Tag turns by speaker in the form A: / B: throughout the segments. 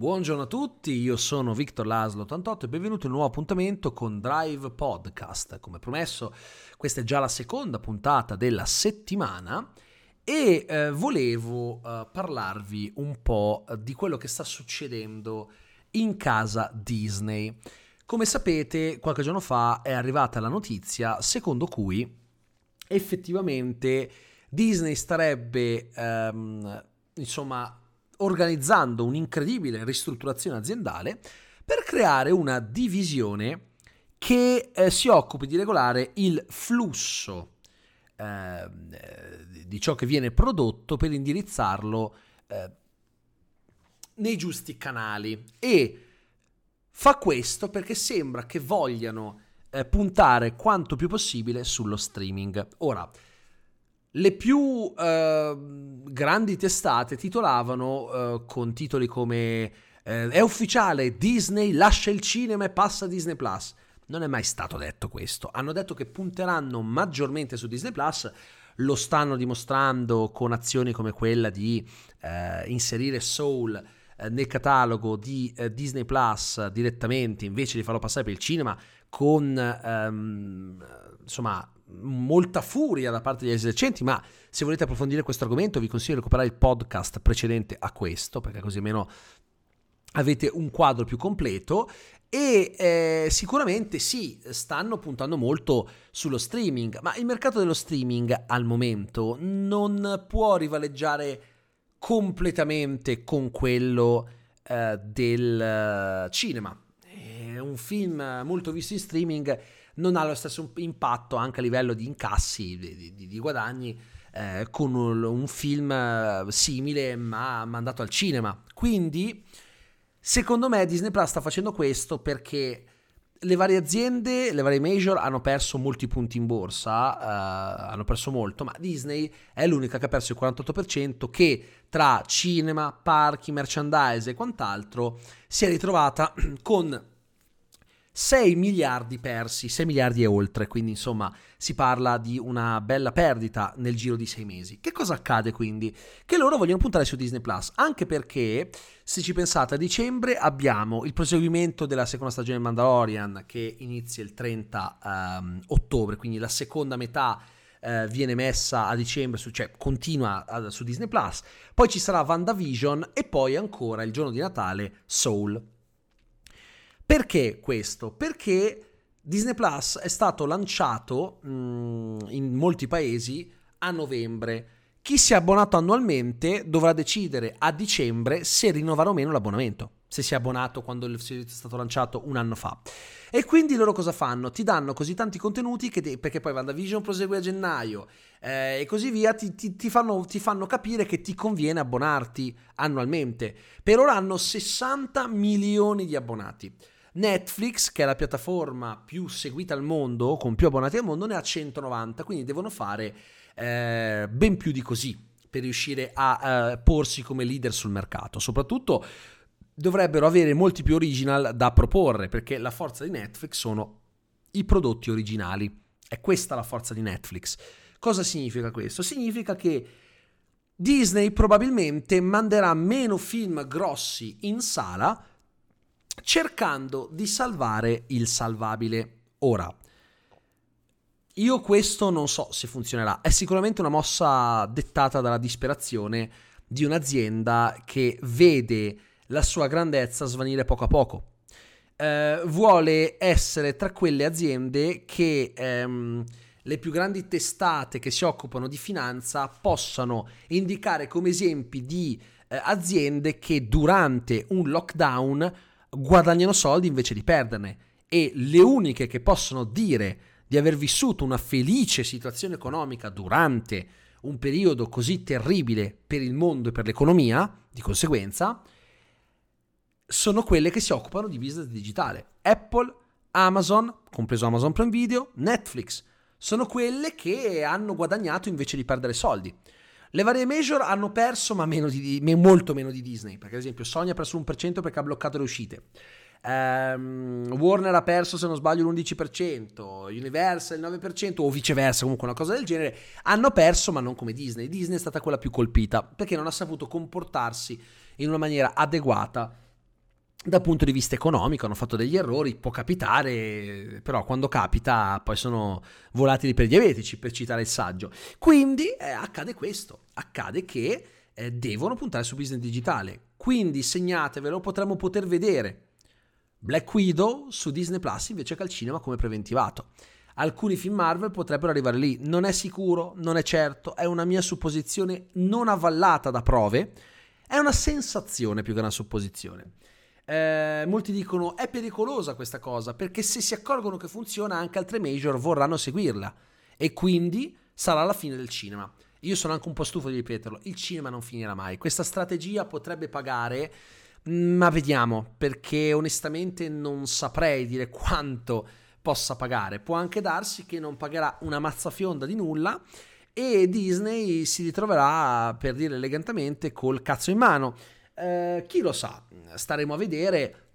A: Buongiorno a tutti, io sono Victor Laslo 88 e benvenuto in un nuovo appuntamento con Drive Podcast. Come promesso, questa è già la seconda puntata della settimana e eh, volevo eh, parlarvi un po' di quello che sta succedendo in casa Disney. Come sapete, qualche giorno fa è arrivata la notizia secondo cui effettivamente Disney starebbe ehm, insomma organizzando un'incredibile ristrutturazione aziendale per creare una divisione che eh, si occupi di regolare il flusso eh, di ciò che viene prodotto per indirizzarlo eh, nei giusti canali e fa questo perché sembra che vogliano eh, puntare quanto più possibile sullo streaming. Ora, le più eh, grandi testate titolavano eh, con titoli come eh, È ufficiale, Disney lascia il cinema e passa a Disney Plus. Non è mai stato detto questo. Hanno detto che punteranno maggiormente su Disney Plus. Lo stanno dimostrando con azioni come quella di eh, inserire Soul nel catalogo di eh, Disney Plus direttamente invece di farlo passare per il cinema con ehm, insomma molta furia da parte degli esercenti, ma se volete approfondire questo argomento vi consiglio di recuperare il podcast precedente a questo, perché così almeno avete un quadro più completo. E eh, sicuramente sì, stanno puntando molto sullo streaming, ma il mercato dello streaming al momento non può rivaleggiare completamente con quello eh, del cinema. È un film molto visto in streaming non ha lo stesso impatto anche a livello di incassi, di, di, di guadagni, eh, con un, un, film eh, simile ma mandato al cinema. Quindi, secondo me, Disney Plus sta facendo questo perché le varie aziende, le varie major hanno perso molti punti in borsa, uh, hanno perso molto, ma Disney è l'unica che ha perso il 48% che tra cinema, parchi, merchandise e quant'altro si è ritrovata con 6 miliardi persi, 6 miliardi e oltre, quindi insomma si parla di una bella perdita nel giro di 6 mesi. Che cosa accade quindi? Che loro vogliono puntare su Disney Plus, anche perché se ci pensate a dicembre abbiamo il proseguimento della seconda stagione di Mandalorian che inizia il 30 um, ehm, ottobre, quindi la seconda metà Uh, viene messa a dicembre, su, cioè continua a, su Disney Plus. Poi ci sarà WandaVision e poi ancora il giorno di Natale Soul. Perché questo? Perché Disney Plus è stato lanciato mh, mm, in molti paesi a novembre. Chi si è abbonato annualmente dovrà decidere a dicembre se rinnovare o meno l'abbonamento, se si è abbonato quando il servizio è stato lanciato un anno fa. E quindi loro cosa fanno? Ti danno così tanti contenuti che te, perché poi WandaVision prosegue a gennaio eh, e così via, ti, ti, ti, fanno, ti fanno capire che ti conviene abbonarti annualmente. Per ora hanno 60 milioni di abbonati. Netflix, che è la piattaforma più seguita al mondo, con più abbonati al mondo, ne ha 190, quindi devono fare eh, ben più di così per riuscire a eh, porsi come leader sul mercato. Soprattutto dovrebbero avere molti più original da proporre, perché la forza di Netflix sono i prodotti originali. È questa la forza di Netflix. Cosa significa questo? Significa che Disney probabilmente manderà meno film grossi in sala cercando di salvare il salvabile. Ora, io questo non so se funzionerà, è sicuramente una mossa dettata dalla disperazione di un'azienda che vede la sua grandezza svanire poco a poco. Eh, vuole essere tra quelle aziende che ehm, le più grandi testate che si occupano di finanza possano indicare come esempi di eh, aziende che durante un lockdown guadagnano soldi invece di perderne e le uniche che possono dire di aver vissuto una felice situazione economica durante un periodo così terribile per il mondo e per l'economia, di conseguenza, sono quelle che si occupano di business digitale. Apple, Amazon, compreso Amazon Prime Video, Netflix, sono quelle che hanno guadagnato invece di perdere soldi. Le varie major hanno perso, ma meno di, molto meno di Disney, perché ad esempio Sony ha perso l'1% perché ha bloccato le uscite. Um, Warner ha perso, se non sbaglio, l'11%, Universal il 9%, o viceversa, comunque una cosa del genere. Hanno perso, ma non come Disney. Disney è stata quella più colpita perché non ha saputo comportarsi in una maniera adeguata dal punto di vista economico hanno fatto degli errori, può capitare, però quando capita poi sono volatili per diabetici, per citare il saggio. Quindi eh, accade questo, accade che eh, devono puntare su business digitale. Quindi segnatevelo, potremmo poter vedere Black Widow su Disney Plus invece che al cinema come preventivato. Alcuni film Marvel potrebbero arrivare lì, non è sicuro, non è certo, è una mia supposizione non avvallata da prove, è una sensazione più che una supposizione. Eh, molti dicono è pericolosa questa cosa perché se si accorgono che funziona anche altre major vorranno seguirla e quindi sarà la fine del cinema. Io sono anche un po' stufo di ripeterlo, il cinema non finirà mai. Questa strategia potrebbe pagare, ma vediamo, perché onestamente non saprei dire quanto possa pagare. Può anche darsi che non pagherà una mazza fionda di nulla e Disney si ritroverà, per dire elegantemente, col cazzo in mano. Eh, chi lo sa, staremo a vedere.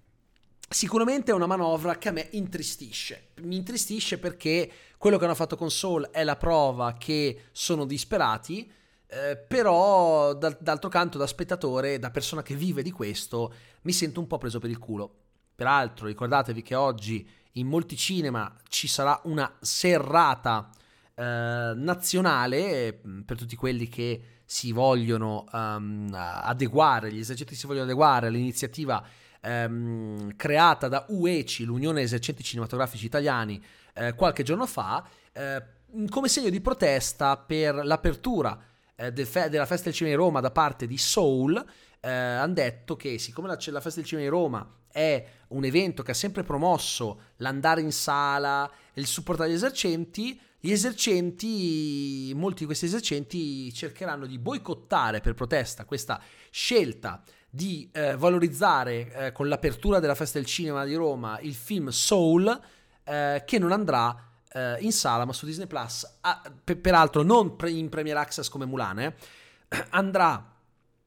A: Sicuramente è una manovra che a me intristisce. Mi intristisce perché quello che hanno fatto con Soul è la prova che sono disperati, eh, però dal, d'altro canto da spettatore, da persona che vive di questo, mi sento un po' preso per il culo. Peraltro ricordatevi che oggi in molti cinema ci sarà una serrata eh, nazionale mm, per tutti quelli che si vogliono um, adeguare, gli esercenti si vogliono adeguare all'iniziativa um, creata da UECI, l'Unione Esercenti Cinematografici Italiani, eh, qualche giorno fa, eh, come segno di protesta per l'apertura eh, del fe- della Festa del Cinema di Roma da parte di Soul, eh, hanno detto che siccome la, la Festa del Cinema di Roma è un evento che ha sempre promosso l'andare in sala, il supportare gli esercenti, gli esercenti, molti di questi esercenti cercheranno di boicottare per protesta questa scelta di eh, valorizzare eh, con l'apertura della festa del cinema di Roma il film Soul eh, che non andrà eh, in sala ma su Disney Plus, ah, per, peraltro non pre- in Premier Access come Mulan, eh, andrà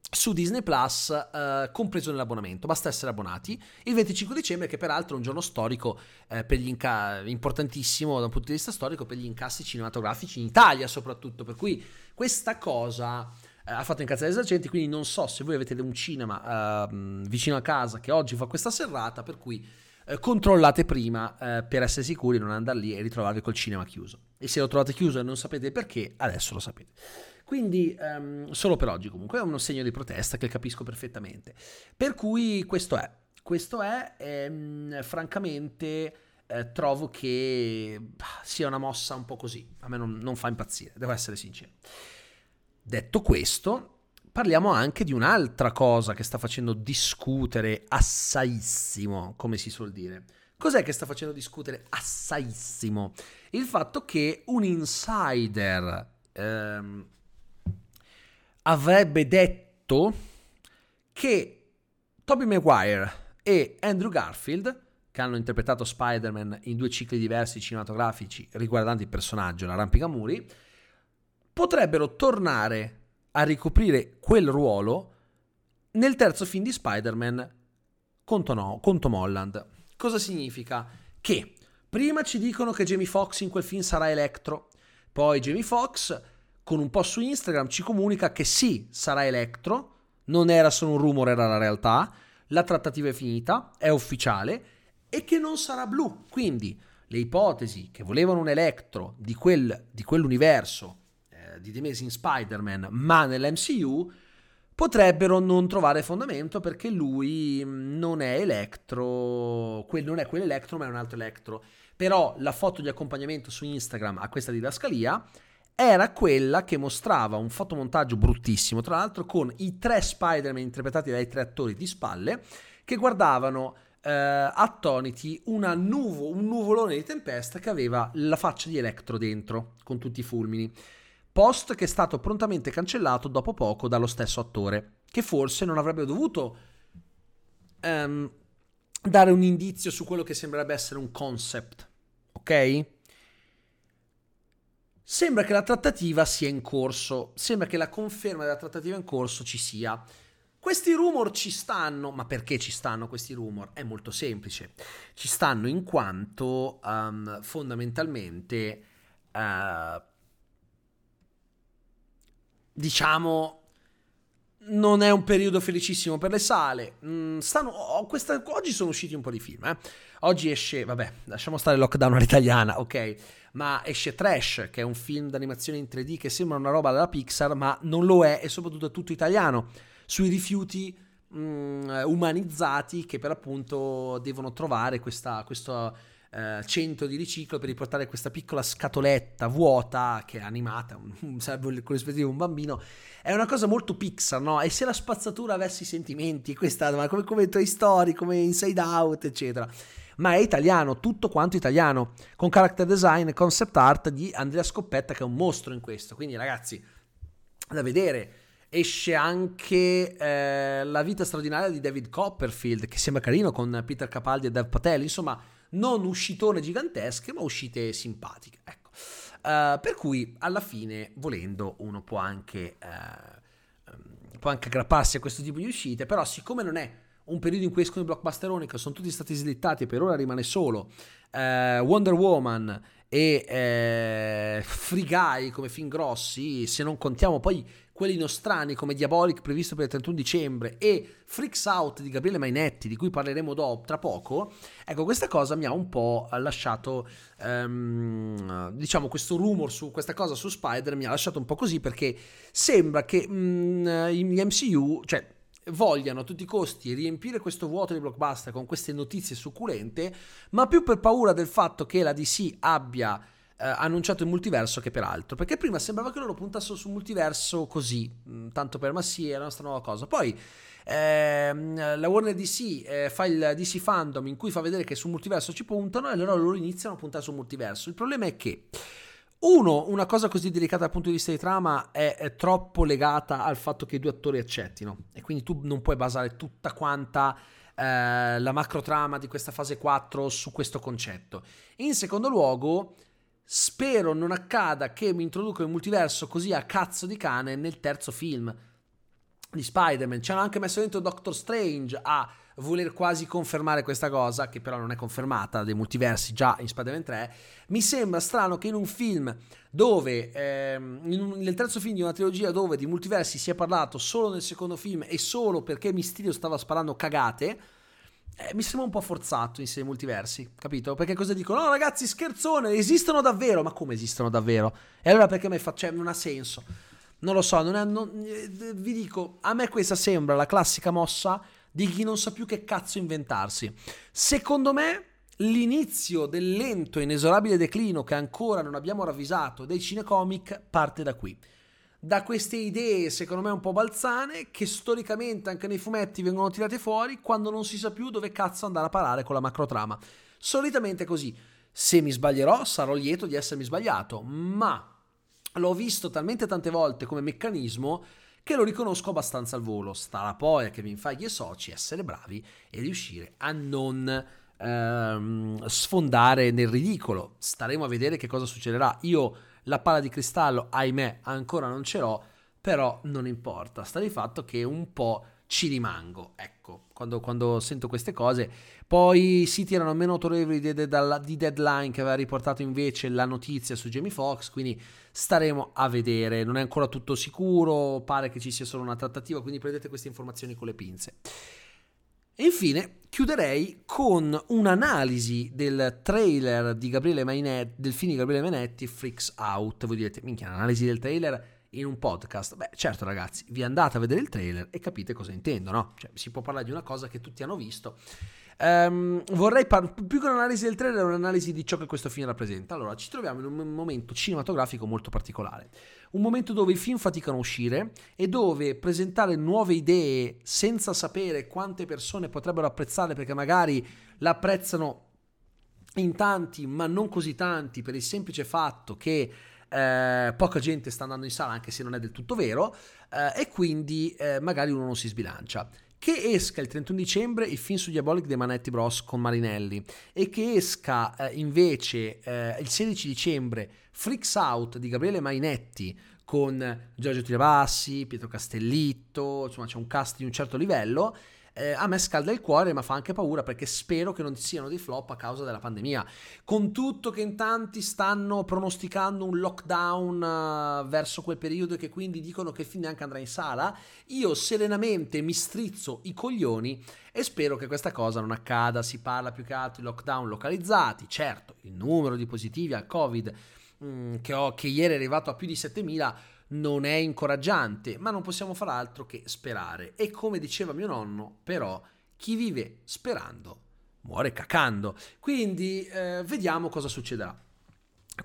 A: su Disney Plus, eh, compreso nell'abbonamento. Basta essere abbonati. Il 25 dicembre, che peraltro è un giorno storico eh, inca- importantissimo da un punto di vista storico per gli incassi cinematografici in Italia, soprattutto. Per cui questa cosa eh, ha fatto incazzare gli esercenti. Quindi non so se voi avete un cinema ehm, vicino a casa che oggi fa questa serrata. Per cui eh, controllate prima eh, per essere sicuri di non andare lì e ritrovarvi col cinema chiuso. E se lo trovate chiuso e non sapete perché, adesso lo sapete. Quindi, um, solo per oggi comunque, è uno segno di protesta che capisco perfettamente. Per cui questo è. Questo è, ehm, francamente, eh, trovo che sia una mossa un po' così. A me non, non fa impazzire, devo essere sincero. Detto questo, parliamo anche di un'altra cosa che sta facendo discutere assaissimo, come si suol dire. Cos'è che sta facendo discutere assaissimo? Il fatto che un insider ehm, avrebbe detto che Tobey Maguire e Andrew Garfield, che hanno interpretato Spider-Man in due cicli diversi cinematografici riguardanti il personaggio, l'arrampicamuri, potrebbero tornare a ricoprire quel ruolo nel terzo film di Spider-Man con, Tom, con Tom Holland. Cosa significa? Che prima ci dicono che Jamie Foxx in quel film sarà Electro, poi Jamie Foxx con un po' su Instagram ci comunica che sì, sarà Electro, non era solo un rumore, era la realtà, la trattativa è finita, è ufficiale e che non sarà blu. Quindi le ipotesi che volevano un Electro di, quel, di quell'universo eh, di The Amazing Spider-Man, ma nell'MCU, potrebbero non trovare fondamento perché lui mm, non è Electro, quel, non è quell'Electro ma è un altro Electro. Però la foto di accompagnamento su Instagram a questa didascalia era quella che mostrava un fotomontaggio bruttissimo, tra l'altro con i tre Spider-Man interpretati dai tre attori di spalle che guardavano eh, attoniti nuvo, un nuvolone di tempesta che aveva la faccia di Electro dentro, con tutti i fulmini. Post che è stato prontamente cancellato dopo poco dallo stesso attore, che forse non avrebbe dovuto ehm, dare un indizio su quello che sembrerebbe essere un concept, ok? Sembra che la trattativa sia in corso, sembra che la conferma della trattativa in corso ci sia. Questi rumor ci stanno, ma perché ci stanno questi rumor? È molto semplice. Ci stanno in quanto um, fondamentalmente, uh, diciamo, non è un periodo felicissimo per le sale. Mm, stanno, oh, questa, oggi sono usciti un po' di film. Eh. Oggi esce, vabbè, lasciamo stare Lockdown all'italiana, ok? Ma esce Trash, che è un film d'animazione in 3D che sembra una roba della Pixar, ma non lo è, e soprattutto è tutto italiano, sui rifiuti mm, umanizzati che per appunto devono trovare questa, questo eh, centro di riciclo per riportare questa piccola scatoletta vuota che è animata, con le di un bambino. È una cosa molto Pixar, no? E se la spazzatura avesse i sentimenti, questa, come, come Toy Story, come Inside Out, eccetera ma è italiano, tutto quanto italiano, con character design e concept art di Andrea Scoppetta che è un mostro in questo. Quindi ragazzi, da vedere. Esce anche eh, La vita straordinaria di David Copperfield, che sembra carino con Peter Capaldi e Dev Patel, insomma, non uscitone gigantesche, ma uscite simpatiche. Ecco. Uh, per cui alla fine, volendo, uno può anche, uh, può anche aggrapparsi a questo tipo di uscite, però siccome non è un periodo in cui escono i blockbusteroni che sono tutti stati slittati e per ora rimane solo uh, Wonder Woman e eh, Free Guy come film grossi, se non contiamo poi quelli nostrani come Diabolic previsto per il 31 dicembre e Freaks Out di Gabriele Mainetti di cui parleremo dopo, tra poco, ecco questa cosa mi ha un po' lasciato, um, diciamo questo rumor su questa cosa su Spider mi ha lasciato un po' così perché sembra che um, gli MCU, cioè vogliano a tutti i costi riempire questo vuoto di blockbuster con queste notizie succulente, ma più per paura del fatto che la DC abbia eh, annunciato il multiverso che per altro, perché prima sembrava che loro puntassero sul multiverso così, mm, tanto per ma sì, è la nostra nuova cosa. Poi ehm, la Warner DC eh, fa il DC Fandom in cui fa vedere che sul multiverso ci puntano e allora loro iniziano a puntare sul multiverso. Il problema è che uno, una cosa così delicata dal punto di vista di trama è, è, troppo legata al fatto che i due attori accettino e quindi tu non puoi basare tutta quanta eh, la macro trama di questa fase 4 su questo concetto. In secondo luogo, spero non accada che mi introduco il multiverso così a cazzo di cane nel terzo film di Spider-Man. Ci hanno anche messo dentro Doctor Strange a voler quasi confermare questa cosa, che però non è confermata dei multiversi già in Spider-Man 3, mi sembra strano che in un film dove, ehm, un, nel terzo film di una trilogia dove di multiversi si è parlato solo nel secondo film e solo perché Mysterio stava sparando cagate, eh, mi sembra un po' forzato in sei multiversi, capito? Perché cosa dicono? No ragazzi, scherzone, esistono davvero, ma come esistono davvero? E allora perché mi fa, cioè, non ha senso. Non lo so, non è, non, eh, vi dico, a me questa sembra la classica mossa di chi non sa più che cazzo inventarsi. Secondo me l'inizio del lento e inesorabile declino che ancora non abbiamo ravvisato dei cinecomic parte da qui. Da queste idee, secondo me, un po' balzane, che storicamente anche nei fumetti vengono tirate fuori quando non si sa più dove cazzo andare a parare con la macrotrama. Solitamente così. Se mi sbaglierò, sarò lieto di essermi sbagliato, ma l'ho visto talmente tante volte come meccanismo che lo riconosco abbastanza al volo. Starà poi a Kevin Feige e soci essere bravi e riuscire a non ehm, sfondare nel ridicolo. Staremo a vedere che cosa succederà. Io la palla di cristallo, ahimè, ancora non ce l'ho, però non importa. Sta di fatto che un po' ci rimango, ecco, quando, quando sento queste cose. Poi siti erano meno autorevoli di, di Deadline che aveva riportato invece la notizia su Jamie Foxx, quindi staremo a vedere. Non è ancora tutto sicuro, pare che ci sia solo una trattativa, quindi prendete queste informazioni con le pinze. E infine chiuderei con un'analisi del trailer di Gabriele Mainetti, del film di Gabriele Mainetti, Freaks Out. Voi direte, minchia, l'analisi del trailer in un podcast. Beh, certo ragazzi, vi andate a vedere il trailer e capite cosa intendo, no? Cioè, si può parlare di una cosa che tutti hanno visto. Um, vorrei par- più che un'analisi del trailer, un'analisi di ciò che questo film rappresenta. Allora, ci troviamo in un momento cinematografico molto particolare. Un momento dove i film faticano a uscire e dove presentare nuove idee senza sapere quante persone potrebbero apprezzare perché magari l'apprezzano in tanti, ma non così tanti, per il semplice fatto che eh, poca gente sta andando in sala anche se non è del tutto vero eh, e quindi eh, magari uno non si sbilancia. Che esca il 31 dicembre il film su Diabolic dei Manetti Bros con Marinelli e che esca eh, invece eh, il 16 dicembre Freaks Out di Gabriele Mainetti con Giorgio Tirabassi, Pietro Castellitto, insomma c'è un cast di un certo livello eh, a me scalda il cuore, ma fa anche paura perché spero che non siano dei flop a causa della pandemia. Con tutto che in tanti stanno pronosticando un lockdown uh, verso quel periodo e che quindi dicono che il film neanche andrà in sala, io serenamente mi strizzo i coglioni e spero che questa cosa non accada. Si parla più che altro di lockdown localizzati, certo, il numero di positivi al Covid mh, mm, che, ho, che ieri è arrivato a più di 7000 non è incoraggiante, ma non possiamo far altro che sperare. E come diceva mio nonno, però, chi vive sperando muore cacando. Quindi eh, vediamo cosa succederà.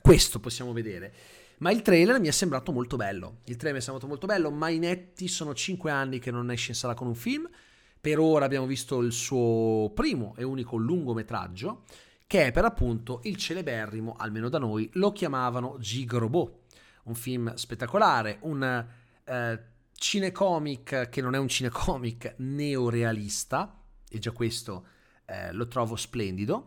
A: Questo possiamo vedere. Ma il trailer mi è sembrato molto bello. Il trailer mi è sembrato molto bello. Mainetti sono 5 anni che non esce in sala con un film. Per ora abbiamo visto il suo primo e unico lungometraggio, che è per appunto il celeberrimo, almeno da noi, lo chiamavano Gigrobot un film spettacolare, un eh, cinecomic che non è un cinecomic neorealista, e già questo eh, lo trovo splendido,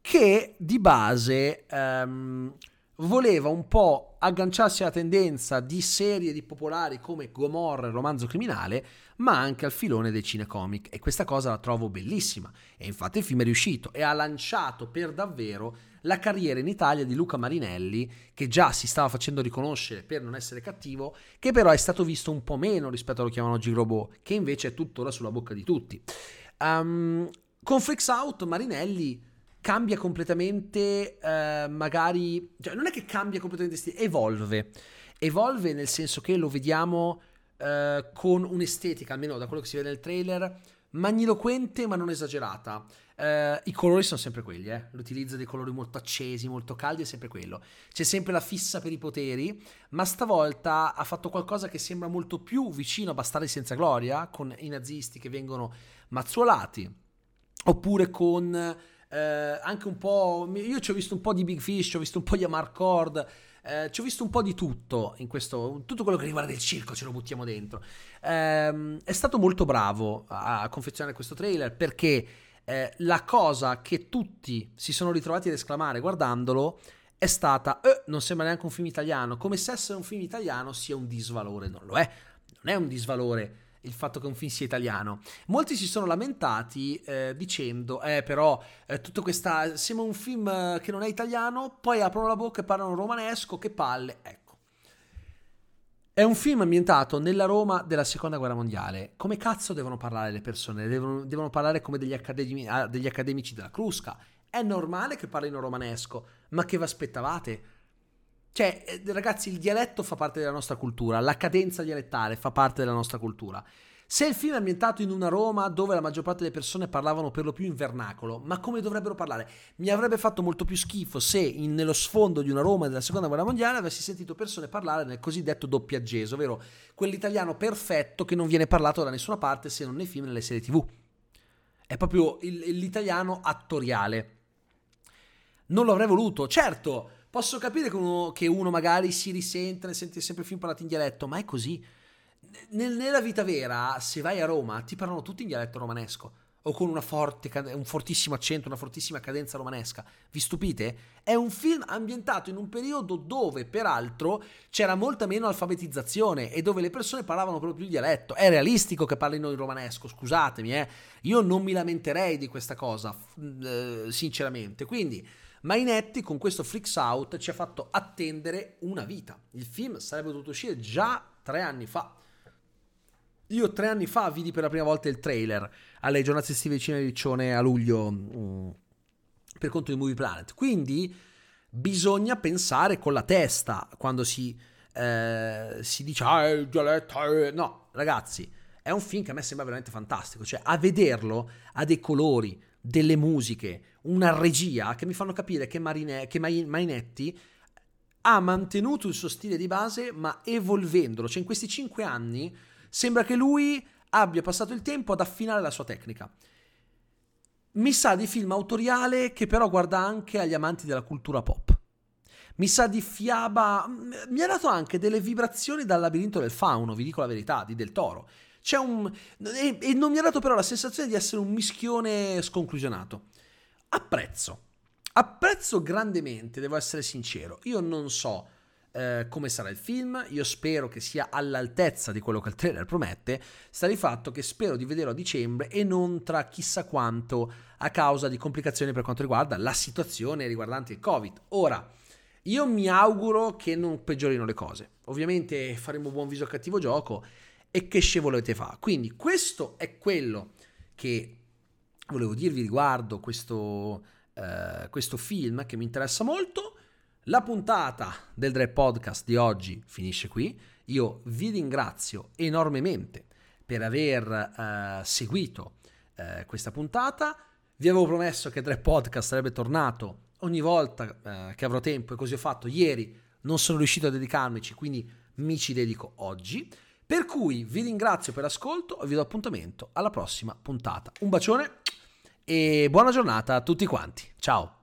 A: che di base ehm, voleva un po' agganciarsi alla tendenza di serie di popolari come Gomorra, il romanzo criminale, ma anche al filone dei cinecomic e questa cosa la trovo bellissima. E infatti il film è riuscito e ha lanciato per davvero la carriera in Italia di Luca Marinelli, che già si stava facendo riconoscere per non essere cattivo, che però è stato visto un po' meno rispetto a lo chiamano Girobot, che invece è tuttora sulla bocca di tutti. Um, con Freaks Out Marinelli cambia completamente, uh, magari, cioè non è che cambia completamente stile, evolve. Evolve nel senso che lo vediamo uh, con un'estetica, almeno da quello che si vede nel trailer, magniloquente ma non esagerata. Uh, I colori sono sempre quelli, eh? l'utilizzo dei colori molto accesi, molto caldi è sempre quello. C'è sempre la fissa per i poteri, ma stavolta ha fatto qualcosa che sembra molto più vicino a Bastardi senza gloria, con i nazisti che vengono mazzuolati, oppure con uh, anche un po'... Io ci ho visto un po' di Big Fish, ci ho visto un po' di Amarcord, eh, ci ho visto un po' di tutto in questo, tutto quello che riguarda il circo ce lo buttiamo dentro. Eh, è stato molto bravo a confezionare questo trailer perché eh, la cosa che tutti si sono ritrovati ad esclamare guardandolo è stata eh, non sembra neanche un film italiano, come se essere un film italiano sia un disvalore, non lo è, non è un disvalore il fatto che un film sia italiano. Molti si sono lamentati eh, dicendo, eh però, eh, tutto questa, sembra un film eh, che non è italiano, poi aprono la bocca e parlano romanesco, che palle, ecco. È un film ambientato nella Roma della seconda guerra mondiale. Come cazzo devono parlare le persone? Devono, devono parlare come degli, accademi, ah, degli accademici della Crusca. È normale che parlino romanesco, ma che vi aspettavate? Cioè, eh, ragazzi, il dialetto fa parte della nostra cultura, la cadenza dialettale fa parte della nostra cultura. Se il film è ambientato in una Roma dove la maggior parte delle persone parlavano per lo più in vernacolo, ma come dovrebbero parlare? Mi avrebbe fatto molto più schifo se in, nello sfondo di una Roma della seconda guerra mondiale avessi sentito persone parlare nel cosiddetto doppiaggese, ovvero quell'italiano perfetto che non viene parlato da nessuna parte se non nei film e nelle serie tv. È proprio il, l'italiano attoriale. Non lo avrei voluto, certo, posso capire che uno, che uno magari si risente nel sentire sempre film parlati in dialetto, ma è così nella vita vera, se vai a Roma, ti parlano tutti in dialetto romanesco o con forte, un fortissimo accento, una fortissima cadenza romanesca. Vi stupite? È un film ambientato in un periodo dove, peraltro, c'era molta meno alfabetizzazione e dove le persone parlavano proprio il dialetto. È realistico che parlino in romanesco, scusatemi, eh. Io non mi lamenterei di questa cosa, eh, sinceramente. Quindi, Mainetti con questo Freaks Out ci ha fatto attendere una vita. Il film sarebbe dovuto uscire già tre anni fa io tre anni fa vidi per la prima volta il trailer alle giornate estive di Cinema Riccione a luglio mm, per conto di Movie Planet. Quindi bisogna pensare con la testa quando si, eh, si dice ah, il dialetto. No, ragazzi, è un film che a me sembra veramente fantastico. Cioè, a vederlo ha dei colori, delle musiche, una regia che mi fanno capire che, Marine, che Mainetti ha mantenuto il suo stile di base, ma evolvendolo. Cioè, in questi cinque anni Sembra che lui abbia passato il tempo ad affinare la sua tecnica. Mi sa di film autoriale che però guarda anche agli amanti della cultura pop. Mi sa di fiaba. Mi ha dato anche delle vibrazioni dal labirinto del fauno, vi dico la verità, di Del Toro. C'è un. E, e non mi ha dato però la sensazione di essere un mischione sconclusionato. Apprezzo. Apprezzo grandemente, devo essere sincero. Io non so eh, come sarà il film, io spero che sia all'altezza di quello che il trailer promette, sta di fatto che spero di vederlo a dicembre e non tra chissà quanto a causa di complicazioni per quanto riguarda la situazione riguardante il Covid. Ora, io mi auguro che non peggiorino le cose. Ovviamente faremo buon viso a cattivo gioco e che sce volete fa. Quindi questo è quello che volevo dirvi riguardo questo, eh, questo film che mi interessa molto. La puntata del Dre Podcast di oggi finisce qui. Io vi ringrazio enormemente per aver uh, seguito uh, questa puntata. Vi avevo promesso che Dre Podcast sarebbe tornato ogni volta uh, che avrò tempo e così ho fatto. Ieri non sono riuscito a dedicarmici, quindi mi ci dedico oggi. Per cui vi ringrazio per l'ascolto e vi do appuntamento alla prossima puntata. Un bacione e buona giornata a tutti quanti. Ciao!